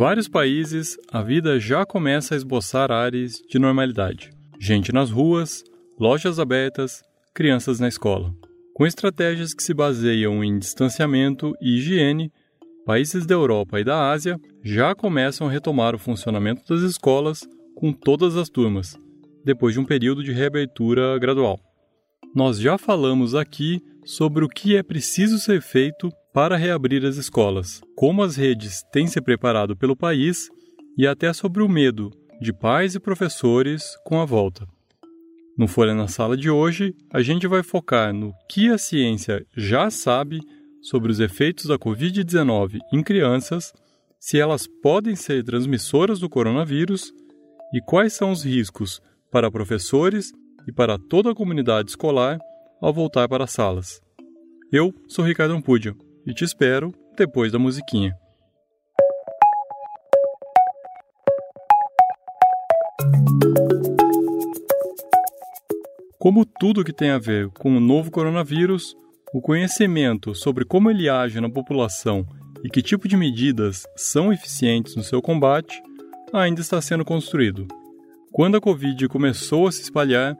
vários países, a vida já começa a esboçar áreas de normalidade. Gente nas ruas, lojas abertas, crianças na escola. Com estratégias que se baseiam em distanciamento e higiene, países da Europa e da Ásia já começam a retomar o funcionamento das escolas com todas as turmas, depois de um período de reabertura gradual. Nós já falamos aqui sobre o que é preciso ser feito para reabrir as escolas, como as redes têm se preparado pelo país e até sobre o medo de pais e professores com a volta. No Folha na Sala de hoje, a gente vai focar no que a ciência já sabe sobre os efeitos da Covid-19 em crianças, se elas podem ser transmissoras do coronavírus e quais são os riscos para professores e para toda a comunidade escolar ao voltar para as salas. Eu sou Ricardo Ampudio e te espero depois da musiquinha. Como tudo que tem a ver com o novo coronavírus, o conhecimento sobre como ele age na população e que tipo de medidas são eficientes no seu combate ainda está sendo construído. Quando a Covid começou a se espalhar,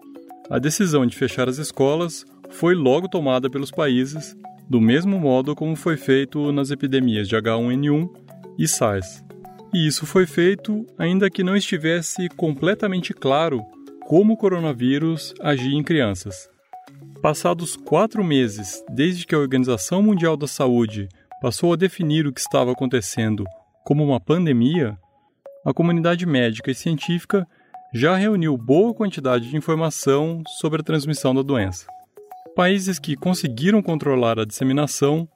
a decisão de fechar as escolas foi logo tomada pelos países, do mesmo modo como foi feito nas epidemias de H1N1 e SARS. E isso foi feito ainda que não estivesse completamente claro como o coronavírus agia em crianças. Passados quatro meses desde que a Organização Mundial da Saúde passou a definir o que estava acontecendo como uma pandemia, a comunidade médica e científica já reuniu boa quantidade de informação sobre a transmissão da doença. Países que conseguiram controlar a disseminação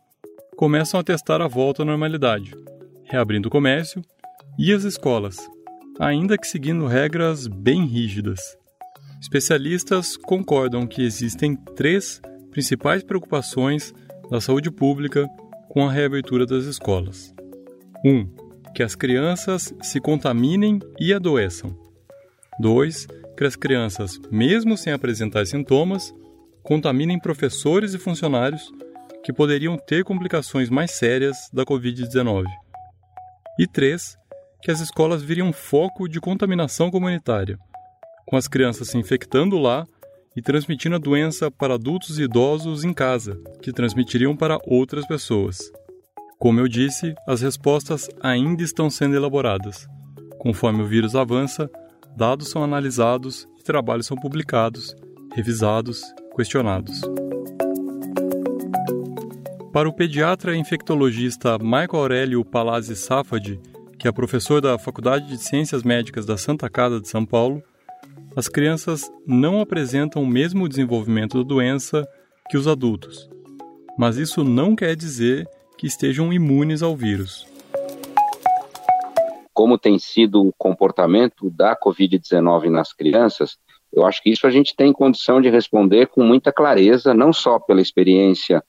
começam a testar a volta à normalidade, reabrindo o comércio e as escolas, ainda que seguindo regras bem rígidas. Especialistas concordam que existem três principais preocupações da saúde pública com a reabertura das escolas. 1. Um, que as crianças se contaminem e adoeçam. 2. Que as crianças, mesmo sem apresentar sintomas, contaminem professores e funcionários que poderiam ter complicações mais sérias da Covid-19. E 3. Que as escolas virem um foco de contaminação comunitária com as crianças se infectando lá e transmitindo a doença para adultos e idosos em casa, que transmitiriam para outras pessoas. Como eu disse, as respostas ainda estão sendo elaboradas. Conforme o vírus avança, dados são analisados e trabalhos são publicados, revisados, questionados. Para o pediatra e infectologista Michael Aurélio Palazzi Safadi, que é professor da Faculdade de Ciências Médicas da Santa Casa de São Paulo, as crianças não apresentam o mesmo desenvolvimento da doença que os adultos, mas isso não quer dizer que estejam imunes ao vírus. Como tem sido o comportamento da Covid-19 nas crianças, eu acho que isso a gente tem condição de responder com muita clareza, não só pela experiência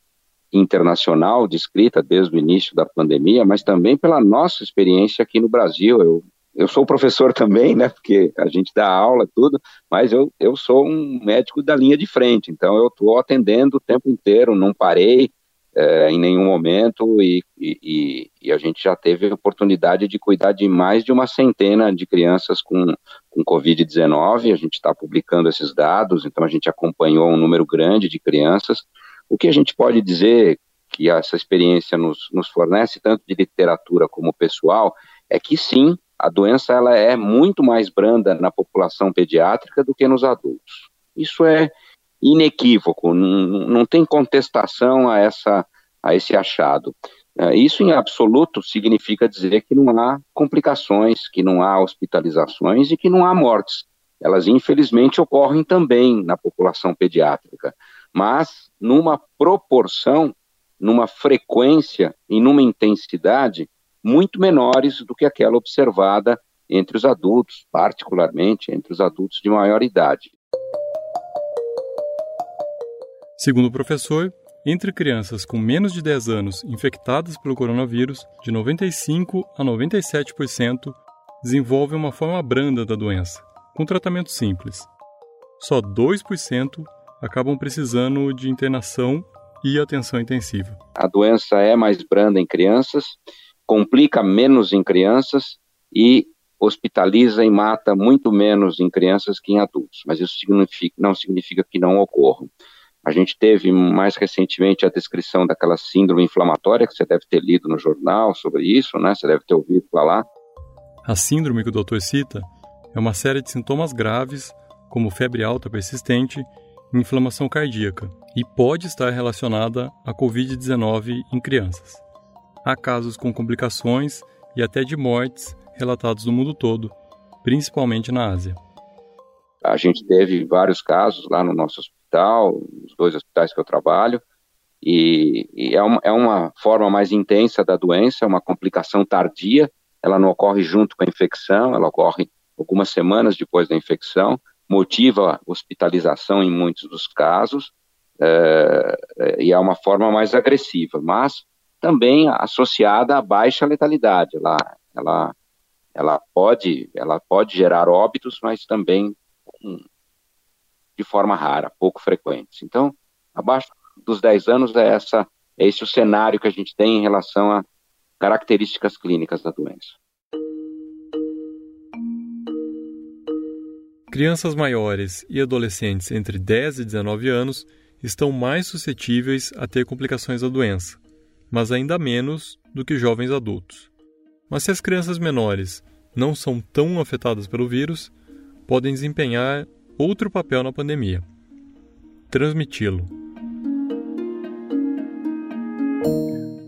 internacional descrita desde o início da pandemia, mas também pela nossa experiência aqui no Brasil. Eu eu sou professor também, né, porque a gente dá aula, tudo, mas eu, eu sou um médico da linha de frente, então eu estou atendendo o tempo inteiro, não parei é, em nenhum momento e, e, e, a gente já teve a oportunidade de cuidar de mais de uma centena de crianças com, com Covid-19, a gente está publicando esses dados, então a gente acompanhou um número grande de crianças. O que a gente pode dizer que essa experiência nos, nos fornece, tanto de literatura como pessoal, é que sim, a doença ela é muito mais branda na população pediátrica do que nos adultos. Isso é inequívoco, não, não tem contestação a, essa, a esse achado. É, isso, em absoluto, significa dizer que não há complicações, que não há hospitalizações e que não há mortes. Elas, infelizmente, ocorrem também na população pediátrica, mas numa proporção, numa frequência e numa intensidade muito menores do que aquela observada entre os adultos, particularmente entre os adultos de maior idade. Segundo o professor, entre crianças com menos de 10 anos infectadas pelo coronavírus, de 95 a 97% desenvolvem uma forma branda da doença, com tratamento simples. Só 2% acabam precisando de internação e atenção intensiva. A doença é mais branda em crianças complica menos em crianças e hospitaliza e mata muito menos em crianças que em adultos, mas isso significa, não significa que não ocorram. A gente teve mais recentemente a descrição daquela síndrome inflamatória que você deve ter lido no jornal sobre isso, né? Você deve ter ouvido falar. A síndrome que o doutor cita é uma série de sintomas graves, como febre alta persistente e inflamação cardíaca, e pode estar relacionada à Covid-19 em crianças. Há casos com complicações e até de mortes relatados no mundo todo, principalmente na Ásia. A gente teve vários casos lá no nosso hospital, nos dois hospitais que eu trabalho, e, e é, uma, é uma forma mais intensa da doença, é uma complicação tardia, ela não ocorre junto com a infecção, ela ocorre algumas semanas depois da infecção, motiva hospitalização em muitos dos casos, é, é, e é uma forma mais agressiva, mas também associada a baixa letalidade. Ela, ela ela pode, ela pode gerar óbitos, mas também de forma rara, pouco frequente. Então, abaixo dos 10 anos é, essa, é esse o cenário que a gente tem em relação a características clínicas da doença. Crianças maiores e adolescentes entre 10 e 19 anos estão mais suscetíveis a ter complicações da doença, mas ainda menos do que jovens adultos. Mas se as crianças menores não são tão afetadas pelo vírus, podem desempenhar outro papel na pandemia: transmiti-lo.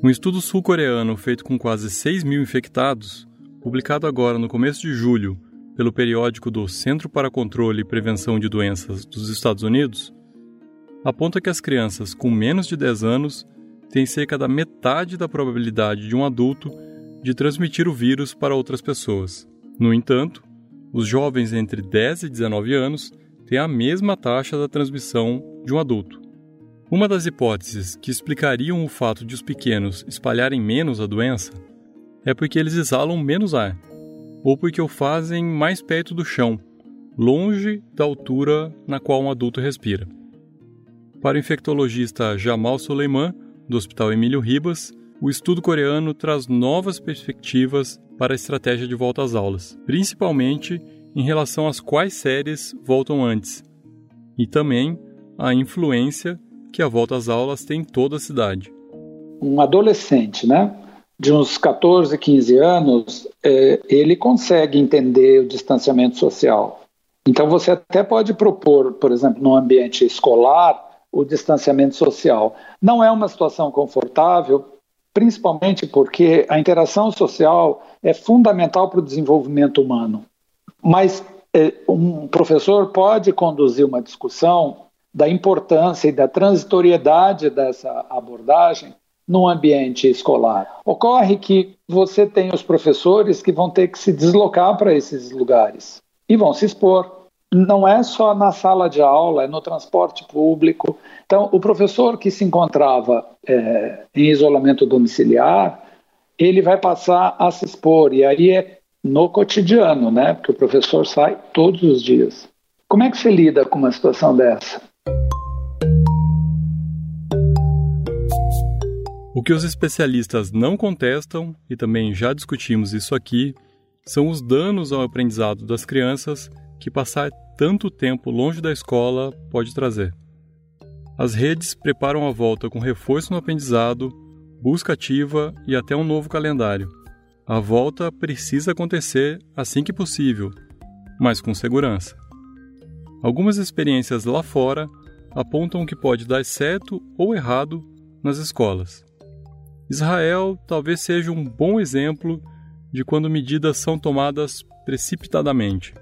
Um estudo sul-coreano feito com quase 6 mil infectados, publicado agora no começo de julho pelo periódico do Centro para Controle e Prevenção de Doenças dos Estados Unidos, aponta que as crianças com menos de 10 anos têm cerca da metade da probabilidade de um adulto de transmitir o vírus para outras pessoas. No entanto, os jovens entre 10 e 19 anos têm a mesma taxa da transmissão de um adulto. Uma das hipóteses que explicariam o fato de os pequenos espalharem menos a doença é porque eles exalam menos ar, ou porque o fazem mais perto do chão, longe da altura na qual um adulto respira. Para o infectologista Jamal Soleiman, do Hospital Emílio Ribas, o estudo coreano traz novas perspectivas para a estratégia de volta às aulas, principalmente em relação às quais séries voltam antes, e também a influência que a volta às aulas tem em toda a cidade. Um adolescente, né, de uns 14, 15 anos, é, ele consegue entender o distanciamento social. Então você até pode propor, por exemplo, no ambiente escolar, o distanciamento social. Não é uma situação confortável, principalmente porque a interação social é fundamental para o desenvolvimento humano. Mas é, um professor pode conduzir uma discussão da importância e da transitoriedade dessa abordagem no ambiente escolar. Ocorre que você tem os professores que vão ter que se deslocar para esses lugares e vão se expor não é só na sala de aula, é no transporte público. Então, o professor que se encontrava é, em isolamento domiciliar, ele vai passar a se expor, e aí é no cotidiano, né? Porque o professor sai todos os dias. Como é que se lida com uma situação dessa? O que os especialistas não contestam, e também já discutimos isso aqui, são os danos ao aprendizado das crianças que passar tanto tempo longe da escola pode trazer. As redes preparam a volta com reforço no aprendizado, busca ativa e até um novo calendário. A volta precisa acontecer assim que possível, mas com segurança. Algumas experiências lá fora apontam que pode dar certo ou errado nas escolas. Israel talvez seja um bom exemplo de quando medidas são tomadas precipitadamente.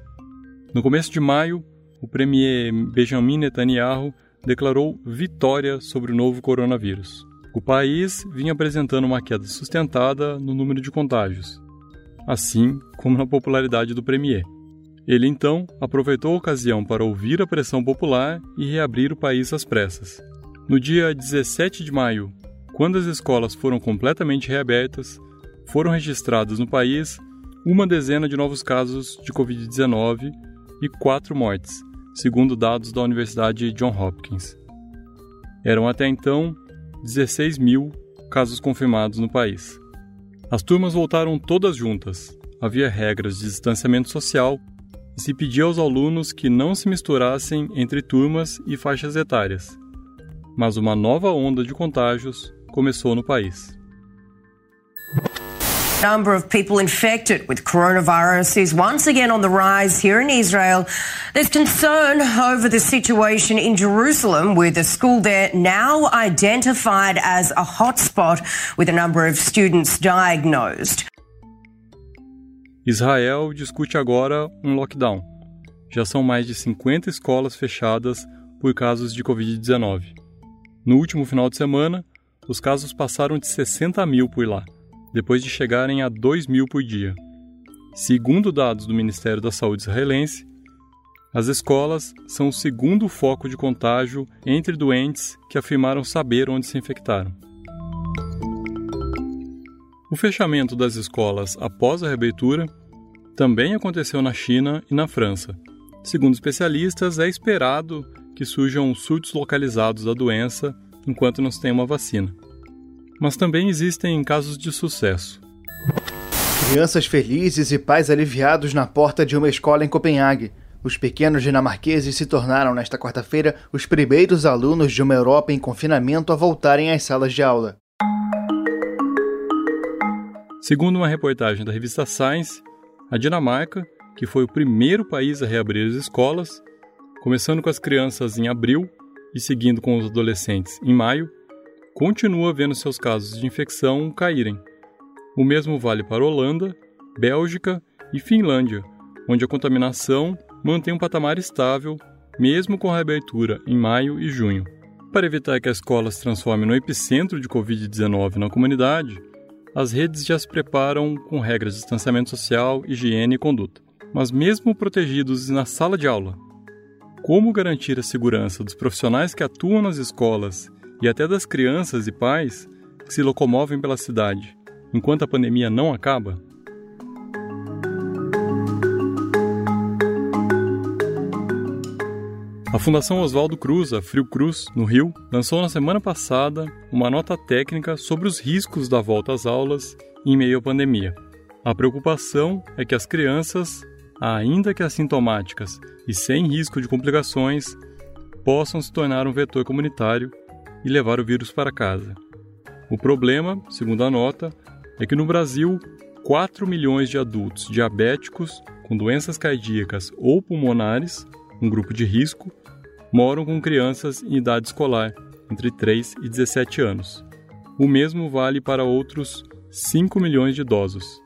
No começo de maio, o premier Benjamin Netanyahu declarou vitória sobre o novo coronavírus. O país vinha apresentando uma queda sustentada no número de contágios, assim como na popularidade do premier. Ele então aproveitou a ocasião para ouvir a pressão popular e reabrir o país às pressas. No dia 17 de maio, quando as escolas foram completamente reabertas, foram registrados no país uma dezena de novos casos de Covid-19 e quatro mortes, segundo dados da Universidade John Hopkins. Eram até então 16 mil casos confirmados no país. As turmas voltaram todas juntas. Havia regras de distanciamento social e se pedia aos alunos que não se misturassem entre turmas e faixas etárias. Mas uma nova onda de contágios começou no país. Number of people infected with coronavirus is once again on the rise here in Israel. There's concern over the situation in Jerusalem, with a school there now identified as a hotspot with a number of students diagnosed. Israel discute agora um lockdown. Já são mais de 50 escolas fechadas por casos de Covid-19. No último final de semana, os casos passaram de 60 mil por lá, depois de chegarem a 2 mil por dia. Segundo dados do Ministério da Saúde israelense, as escolas são o segundo foco de contágio entre doentes que afirmaram saber onde se infectaram. O fechamento das escolas após a reabertura também aconteceu na China e na França. Segundo especialistas, é esperado que surjam surtos localizados da doença enquanto não se tem uma vacina. Mas também existem casos de sucesso. Crianças felizes e pais aliviados na porta de uma escola em Copenhague. Os pequenos dinamarqueses se tornaram, nesta quarta-feira, os primeiros alunos de uma Europa em confinamento a voltarem às salas de aula. Segundo uma reportagem da revista Science, a Dinamarca, que foi o primeiro país a reabrir as escolas, começando com as crianças em abril e seguindo com os adolescentes em maio, continua vendo seus casos de infecção caírem. O mesmo vale para Holanda, Bélgica e Finlândia, onde a contaminação mantém um patamar estável, mesmo com a reabertura em maio e junho. Para evitar que a escola se transforme no epicentro de Covid-19 na comunidade, as redes já se preparam com regras de distanciamento social, higiene e conduta. Mas, mesmo protegidos na sala de aula, como garantir a segurança dos profissionais que atuam nas escolas e até das crianças e pais que se locomovem pela cidade enquanto a pandemia não acaba? A Fundação Oswaldo Cruz, a Cruz, no Rio, lançou na semana passada uma nota técnica sobre os riscos da volta às aulas em meio à pandemia. A preocupação é que as crianças, ainda que assintomáticas e sem risco de complicações, possam se tornar um vetor comunitário e levar o vírus para casa. O problema, segundo a nota, é que no Brasil, 4 milhões de adultos diabéticos com doenças cardíacas ou pulmonares, um grupo de risco, moram com crianças em idade escolar, entre 3 e 17 anos. O mesmo vale para outros 5 milhões de idosos.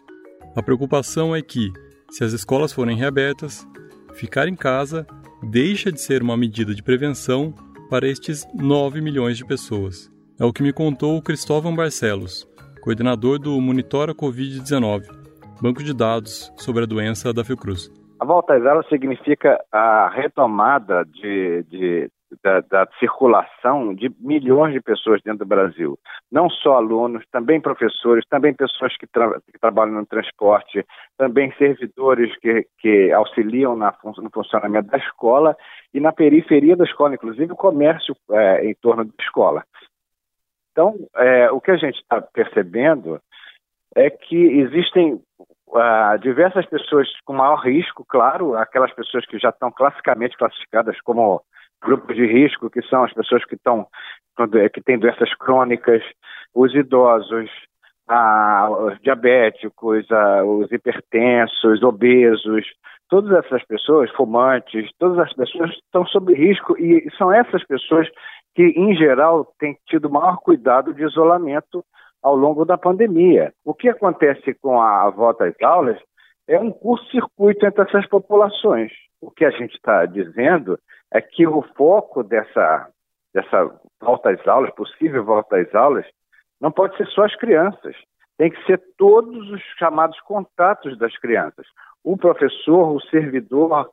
A preocupação é que, se as escolas forem reabertas, ficar em casa deixa de ser uma medida de prevenção para estes 9 milhões de pessoas. É o que me contou o Cristóvão Barcelos, coordenador do Monitora Covid-19, banco de dados sobre a doença da Fiocruz. A volta às aulas significa a retomada de, de da, da, circulação de milhões de pessoas dentro do Brasil. Não só alunos, também professores, também pessoas que, tra que trabalham no transporte, também servidores que, que auxiliam fun no funcionamento da escola e na periferia da escola, inclusive o comércio é, em torno da escola. Então, é, o que a gente está percebendo é que existem uh, diversas pessoas com maior risco, claro, aquelas pessoas que já estão classicamente classificadas como grupos de risco, que são as pessoas que estão que têm doenças crônicas, os idosos, ah, os diabéticos, os hipertensos, obesos, todas essas pessoas, fumantes, todas as pessoas estão sob risco e são essas pessoas que, em geral, têm tido maior cuidado de isolamento ao longo da pandemia. O que acontece com a volta às aulas é um curto-circuito entre essas populações. O que a gente está dizendo é que o foco dessa, dessa volta às aulas, possível volta às aulas, não pode ser só as crianças. Tem que ser todos os chamados contatos das crianças. O professor, o servidor,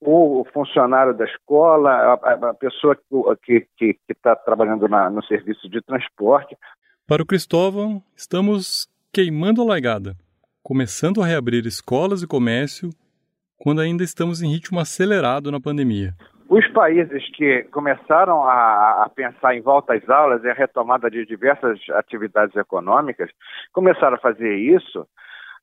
o funcionário da escola, a, a pessoa que está trabalhando na, no serviço de transporte, para o Cristóvão, estamos queimando a largada, começando a reabrir escolas e comércio quando ainda estamos em ritmo acelerado na pandemia. Os países que começaram a, a, pensar em volta às aulas e a retomada de diversas atividades econômicas começaram a fazer isso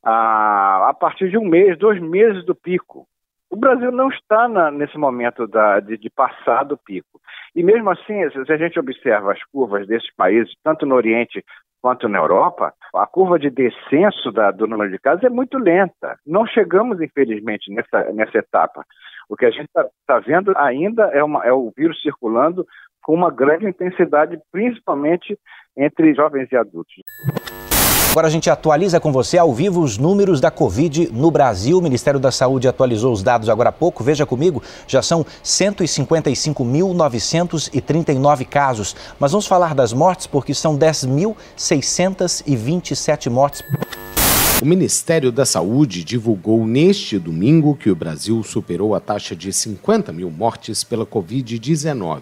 a, a partir de um mês, dois meses do pico. O Brasil não está na, nesse momento da, de, de, passar do pico. E mesmo assim, se a gente observa as curvas desses países, tanto no Oriente quanto na Europa, a curva de descenso da, do número de casos é muito lenta. Não chegamos, infelizmente, nessa, nessa etapa. O que a gente está tá vendo ainda é, uma, é o vírus circulando com uma grande intensidade, principalmente entre jovens e adultos. Agora a gente atualiza com você ao vivo os números da Covid no Brasil. O Ministério da Saúde atualizou os dados agora há pouco. Veja comigo, já são 155.939 casos. Mas vamos falar das mortes porque são 10.627 mortes. O Ministério da Saúde divulgou neste domingo que o Brasil superou a taxa de 50 mil mortes pela Covid-19.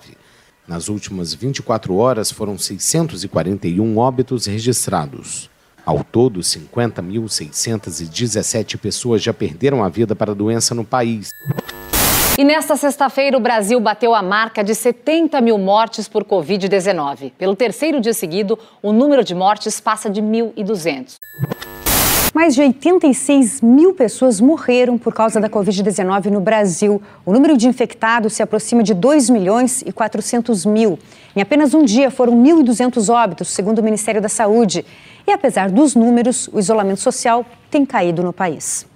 Nas últimas 24 horas foram 641 óbitos registrados. Ao todo, 50.617 pessoas já perderam a vida para a doença no país. E nesta sexta-feira, o Brasil bateu a marca de 70 mil mortes por Covid-19. Pelo terceiro dia seguido, o número de mortes passa de 1.200. Mais de 86 mil pessoas morreram por causa da Covid-19 no Brasil. O número de infectados se aproxima de 2 milhões e 400 mil. Em apenas um dia foram 1.200 óbitos, segundo o Ministério da Saúde. E apesar dos números, o isolamento social tem caído no país.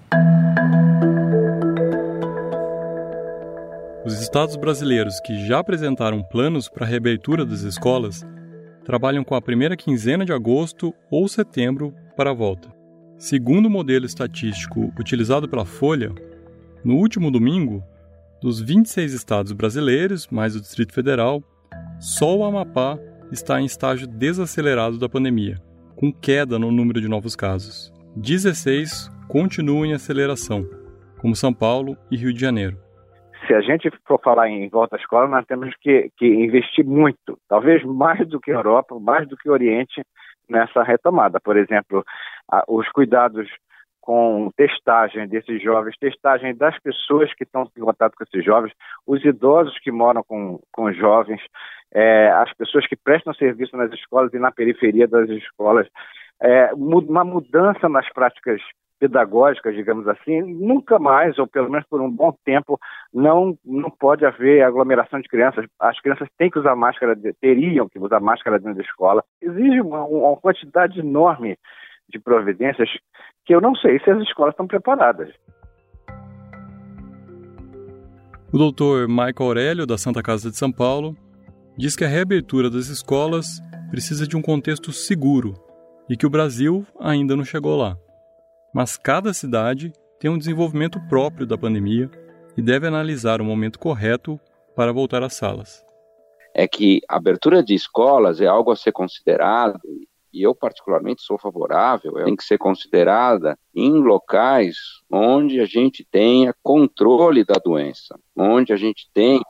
Os estados brasileiros que já apresentaram planos para a reabertura das escolas trabalham com a primeira quinzena de agosto ou setembro para a volta. Segundo o modelo estatístico utilizado pela Folha, no último domingo, dos 26 estados brasileiros, mais o Distrito Federal, só o Amapá está em estágio desacelerado da pandemia, com queda no número de novos casos. 16 continuam em aceleração, como São Paulo e Rio de Janeiro. Se a gente for falar em volta à escola, nós temos que, que investir muito, talvez mais do que a Europa, mais do que o Oriente, nessa retomada. Por exemplo, os cuidados com testagem desses jovens, testagem das pessoas que estão em contato com esses jovens, os idosos que moram com, com jovens, é, as pessoas que prestam serviço nas escolas e na periferia das escolas, é, uma mudança nas práticas pedagógicas, digamos assim, nunca mais, ou pelo menos por um bom tempo, não, não pode haver aglomeração de crianças. As crianças têm que usar máscara, teriam que usar máscara dentro da escola. Exige uma, uma quantidade enorme de providências que eu não sei se as escolas estão preparadas. O doutor Michael Aurélio, da Santa Casa de São Paulo, diz que a reabertura das escolas precisa de um contexto seguro e que o Brasil ainda não chegou lá. Mas cada cidade tem um desenvolvimento próprio da pandemia e deve analisar o momento correto para voltar às salas. É que a abertura de escolas é algo a ser considerado e eu particularmente sou favorável, tem que ser considerada em locais onde a gente tenha controle da doença, onde a gente tem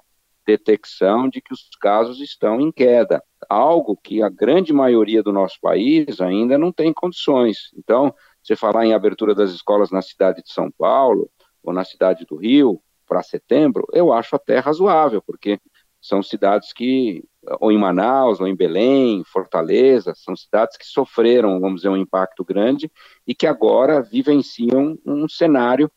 detecção de que os casos estão em queda, algo que a grande maioria do nosso país ainda não tem condições. Então, você falar em abertura das escolas na cidade de São Paulo ou na cidade do Rio para setembro, eu acho até razoável, porque são cidades que, ou em Manaus, ou em Belém, Fortaleza, são cidades que sofreram, vamos dizer, um impacto grande e que agora vivenciam um cenário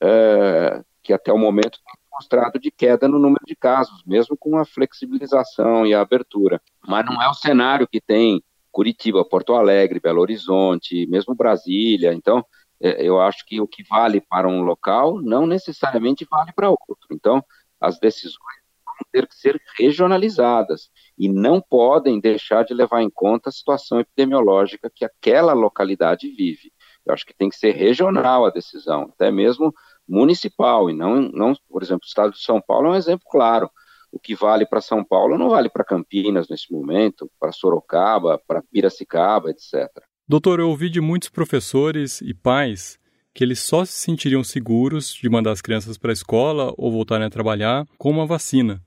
é, que até o momento mostrado de queda no número de casos, mesmo com a flexibilização e a abertura. Mas não é o cenário que tem Curitiba, Porto Alegre, Belo Horizonte, mesmo Brasília. Então, é, eu acho que o que vale para um local não necessariamente vale para outro. Então, as decisões vão ter que ser regionalizadas e não podem deixar de levar em conta a situação epidemiológica que aquela localidade vive. Eu acho que tem que ser regional a decisão, até mesmo municipal, e não, não por exemplo, o estado de São Paulo é um exemplo claro. O que vale para São Paulo não vale para Campinas nesse momento, para Sorocaba, para Piracicaba, etc. Doutor, eu ouvi de muitos professores e pais que eles só se sentiriam seguros de mandar as crianças para a escola ou voltarem a trabalhar com uma vacina.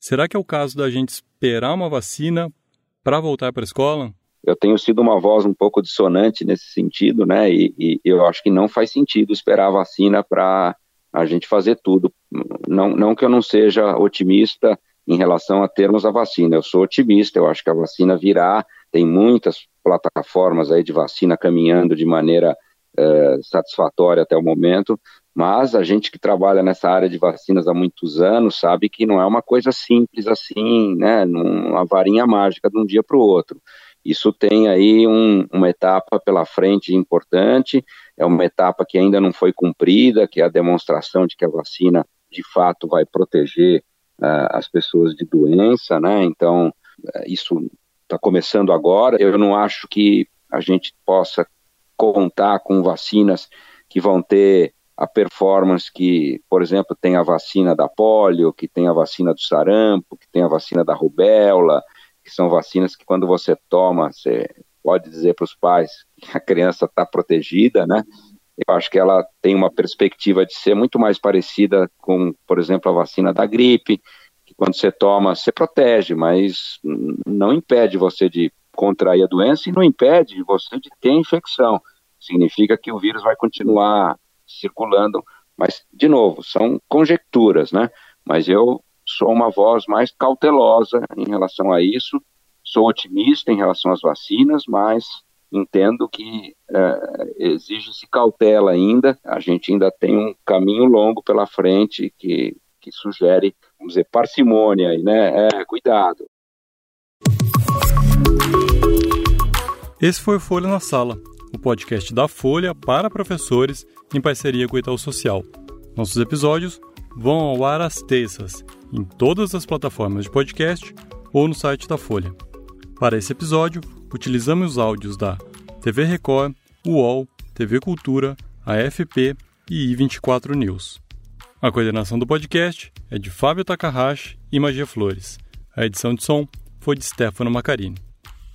Será que é o caso da gente esperar uma vacina para voltar para a escola? Eu tenho sido uma voz um pouco dissonante nesse sentido, né? E, e eu acho que não faz sentido esperar a vacina para a gente fazer tudo. Não, não que eu não seja otimista em relação a termos a vacina, eu sou otimista, eu acho que a vacina virá, tem muitas plataformas aí de vacina caminhando de maneira é, satisfatória até o momento, mas a gente que trabalha nessa área de vacinas há muitos anos sabe que não é uma coisa simples assim, né, uma varinha mágica de um dia para o outro. Isso tem aí um, uma etapa pela frente importante, é uma etapa que ainda não foi cumprida, que é a demonstração de que a vacina de fato vai proteger uh, as pessoas de doença, né? Então, uh, isso está começando agora. Eu não acho que a gente possa contar com vacinas que vão ter a performance que, por exemplo, tem a vacina da polio, que tem a vacina do sarampo, que tem a vacina da rubéola, que são vacinas que quando você toma, você pode dizer para os pais que a criança está protegida, né? Eu acho que ela tem uma perspectiva de ser muito mais parecida com, por exemplo, a vacina da gripe, que quando você toma, você protege, mas não impede você de contrair a doença e não impede você de ter infecção. Significa que o vírus vai continuar circulando, mas, de novo, são conjecturas, né? Mas eu sou uma voz mais cautelosa em relação a isso, sou otimista em relação às vacinas, mas entendo que é, exige-se cautela ainda, a gente ainda tem um caminho longo pela frente que, que sugere, vamos dizer, parcimônia, né? É, cuidado. Esse foi Folha na Sala, o podcast da Folha para professores em parceria com o Itaú Social. Nossos episódios vão ao ar às terças, em todas as plataformas de podcast ou no site da Folha. Para esse episódio, utilizamos os áudios da TV Record, UOL, TV Cultura, AFP e I24 News. A coordenação do podcast é de Fábio Takahashi e Magia Flores. A edição de som foi de Stefano Macarini.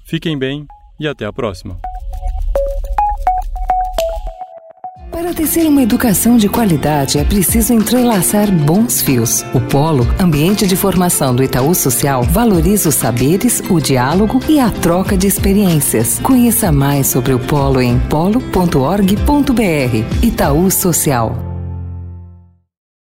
Fiquem bem e até a próxima. Para tecer uma educação de qualidade é preciso entrelaçar bons fios. O Polo, ambiente de formação do Itaú Social, valoriza os saberes, o diálogo e a troca de experiências. Conheça mais sobre o Polo em polo.org.br. Itaú Social.